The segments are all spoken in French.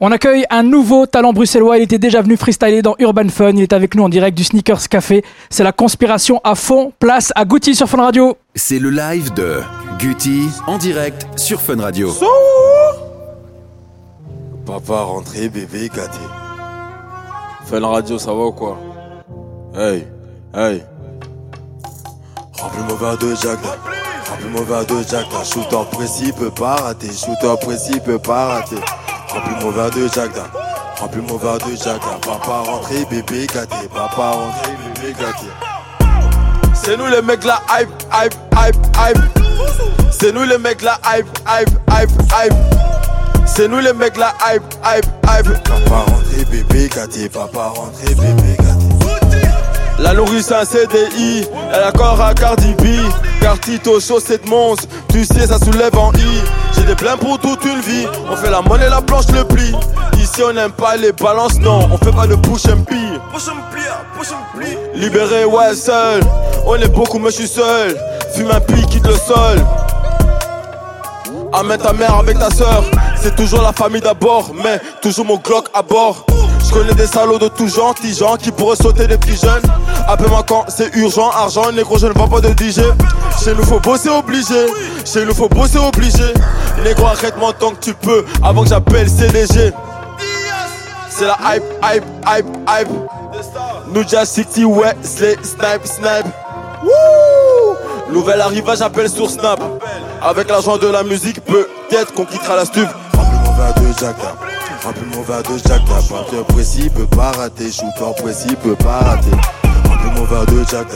On accueille un nouveau talent bruxellois. Il était déjà venu freestyler dans Urban Fun. Il est avec nous en direct du Sneakers Café. C'est la conspiration à fond. Place à Guti sur Fun Radio. C'est le live de Guti en direct sur Fun Radio. Papa rentré, bébé gâté. Fun Radio, ça va ou quoi? Hey, hey. Remplis mon verre de Jack. Remplis mon verre de Jack. Shooter précis peut pas rater. Shooter précis peut pas rater. Remplis mon verre de Jack. Remplis mon verre de Jack. Papa rentré, bébé gâté. Papa rentré, bébé gâté. C'est nous les mecs là, hype, hype, hype, hype. C'est nous les mecs là, hype, hype, hype, hype. C'est nous les mecs là, hype, hype, hype. Papa rentré, bébé gâté. Papa rentré, bébé gâté. La nourrice un CDI, elle a corps à Cardi B. Cartito, chaussette monstre, tu sais ça soulève en I. J'ai des plans pour toute une vie, on fait la monnaie, la planche le pli. Ici on n'aime pas les balances, non, on fait pas de push and pee. Push and plie. Libéré, ouais, seul. On est beaucoup, mais je suis seul. Fume un pli, quitte le sol. Amène ta mère avec ta soeur. C'est toujours la famille d'abord, mais toujours mon Glock à bord. Je connais des salauds de tout genre, petits gens qui pourraient sauter des petits jeunes. Appelle-moi quand c'est urgent, argent, négro, je ne vends pas de DJ. Chez nous faut bosser obligé, chez nous faut bosser obligé. Négro, arrête-moi tant que tu peux, avant que j'appelle CDG. C'est la hype, hype, hype, hype. Nuja City, Wesley, snipe, snipe. Wouh Nouvel arrivage, j'appelle sur Snap. Avec l'argent de la musique, peut-être qu'on quittera la stupe. Remplis mon verre de Jack, Jack, Batteur précis peut pas rater, shooter précis peut pas rater. Remplis mon verre de Jack,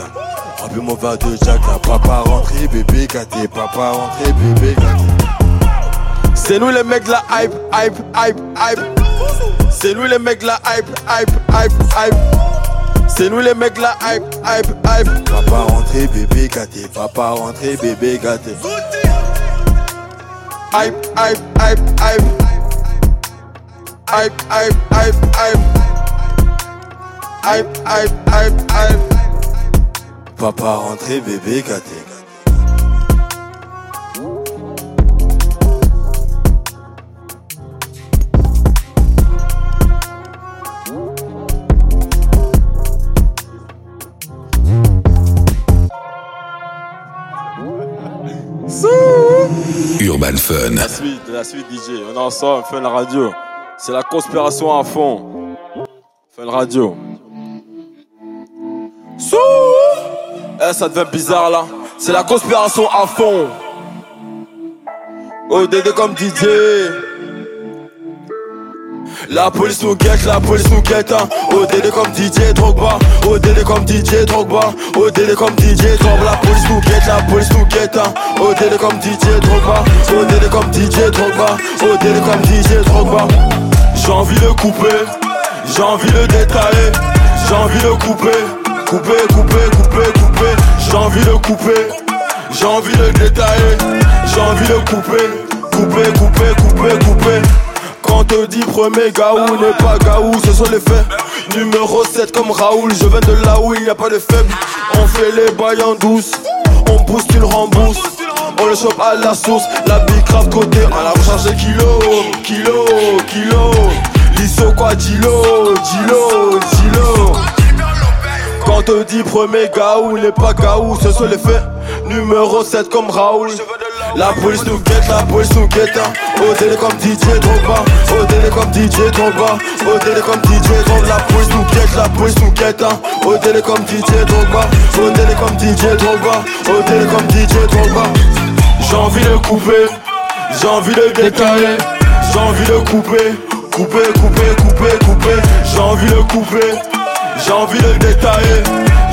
Remplis mon verre de Jack, Papa rentré, bébé gâté, papa rentré, bébé gâté. C'est nous les mecs la hype, hype, hype, hype. C'est nous les mecs la hype, hype, hype, hype. C'est nous les mecs la hype, hype, hype. Papa rentré, bébé gâté, papa rentré, bébé gâté. Hype, hype, hype, hype. Hype, hype, hype, hype. Hype, hype, hype, hype. Papa rentré, bébé gâté. Urban Fun. La suite, la suite DJ, on est ensemble, Fun Radio. C'est la conspiration à fond. Fun Radio. Sous Eh, ça devient bizarre là. C'est la conspiration à fond. ODD comme DJ. La police nous guette, la police nous guette hein. ODD comme DJ Drogba ODD comme DJ Drogba ODD comme DJ Drogba La police nous guette, la police nous guette hein. ODD comme DJ Drogba ODD comme DJ Drogba ODD comme DJ Drogba J'ai envie de couper J'ai envie de détailler J'ai envie de couper Couper, couper, couper, couper J'ai envie de couper J'ai envie de détailler J'ai envie de couper Couper, couper, couper, couper quand te dit premier gaou n'est pas gaou, ce sont les faits. Numéro 7 comme Raoul, je viens de là où il n'y a pas de faible. On fait les bails en douce, on pousse, tu le rembourses. On le chope à la source, la big craft côté, on la recharge des kilos, kilo, kilo. Lisso quoi, dilo, dilo, dilo. Quand te dit premier gaou n'est pas gaou, ce sont les faits. Numéro 7 comme Raoul. La police nous guette, la police nous guette hein. ODD comme DJ Drogba ODD comme DJ Drogba ODD comme DJ Drogba. La police nous guette, la police nous guette hein. ODD comme DJ Drogba ODD comme DJ Drogba ODD comme DJ Drogba. J'ai envie de couper J'ai envie de détailler J'ai envie de couper Couper, couper, couper, couper. J'ai envie de couper J'ai envie de détailler.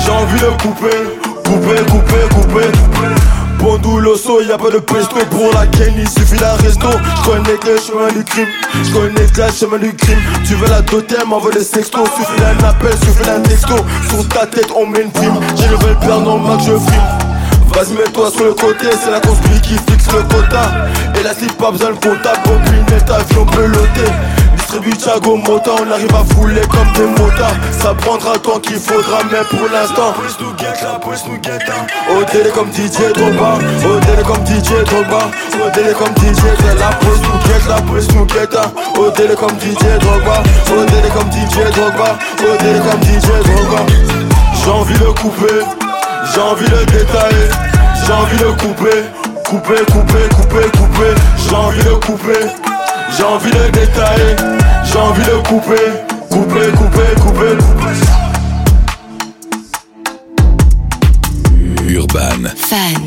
J'ai envie de couper Couper, couper, couper, couper Bonduloso, y'a pas de pesto pour la ken, il suffit d'un resto. J'connecte le chemin du crime, j'connecte le chemin du crime. Tu veux la doter, m'envoie des sextos. Suffit d'un appel, suffit d'un texto. Sur ta tête, on met une prime. J'ai le veulent perdre dans le match, je frime. Vas-y, mets-toi sur le côté, c'est la conspire qui fixe le quota. Et la slip, pas besoin de comptable, combine ta vie, on. Distribue Thiago Mota, on arrive à fouler comme des motards. Ça prendra le temps qu'il faudra, mais pour l'instant. Police nous guette, la police nous guette. Au délai comme DJ Drogba, au délai comme DJ Drogba, au délai comme DJ Drogba. La police nous guette, la police nous guette. Au délai comme DJ Drogba, au délai comme DJ Drogba, au délai comme DJ Drogba. J'ai envie de couper, j'ai envie de détailler, j'ai envie de couper, couper, couper, couper, couper. J'ai envie de couper, j'ai envie de détailler, j'ai envie de couper, couper, couper, couper, couper. Urban. Fan.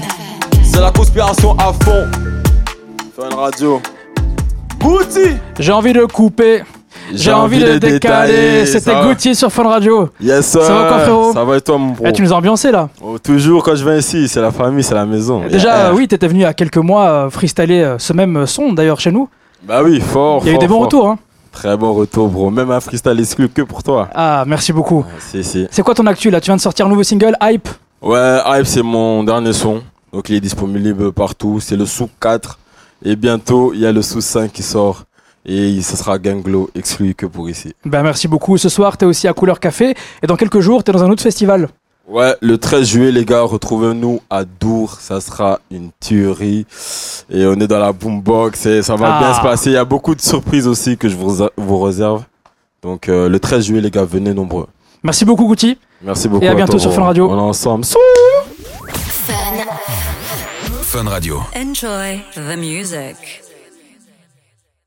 C'est la conspiration à fond. Fun radio. Goutti J'ai envie de couper. J'ai envie de décaler. C'était. Gauthier sur Fun Radio. Yes sir. Ça va quoi, frérot Ça va et toi mon bro Eh, tu nous as ambiancé là. Oh, Toujours quand je viens ici, c'est la famille, c'est la maison. Déjà, Yeah. oui, t'étais venu il y a quelques mois euh, freestyler euh, ce même son d'ailleurs chez nous. Bah oui, fort. Il y a eu des bons fort. retours. Hein. Très bon retour bro. Même un freestyle exclu que pour toi. Ah, merci beaucoup. Si si. C'est quoi ton actu là? Tu viens de sortir un nouveau single, Hype? Ouais, Hype c'est mon dernier son. Donc il est disponible partout. C'est le sous 4. Et bientôt il y a le sous 5 qui sort. Et ce sera Ganglo exclu que pour ici. Ben merci beaucoup. Ce soir, t'es aussi à Couleur Café. Et dans quelques jours, t'es dans un autre festival. Ouais, le 13 juillet, les gars, retrouvez-nous à Dour. Ça sera une tuerie. Et on est dans la boombox et ça va Ah. bien se passer. Il y a beaucoup de surprises aussi que je vous, vous réserve. Donc, euh, le 13 juillet, les gars, venez nombreux. Merci beaucoup, Goutti. Merci beaucoup. Et à bientôt toi, sur. Fun Radio. On est ensemble. Fun. Fun Radio. Enjoy the music.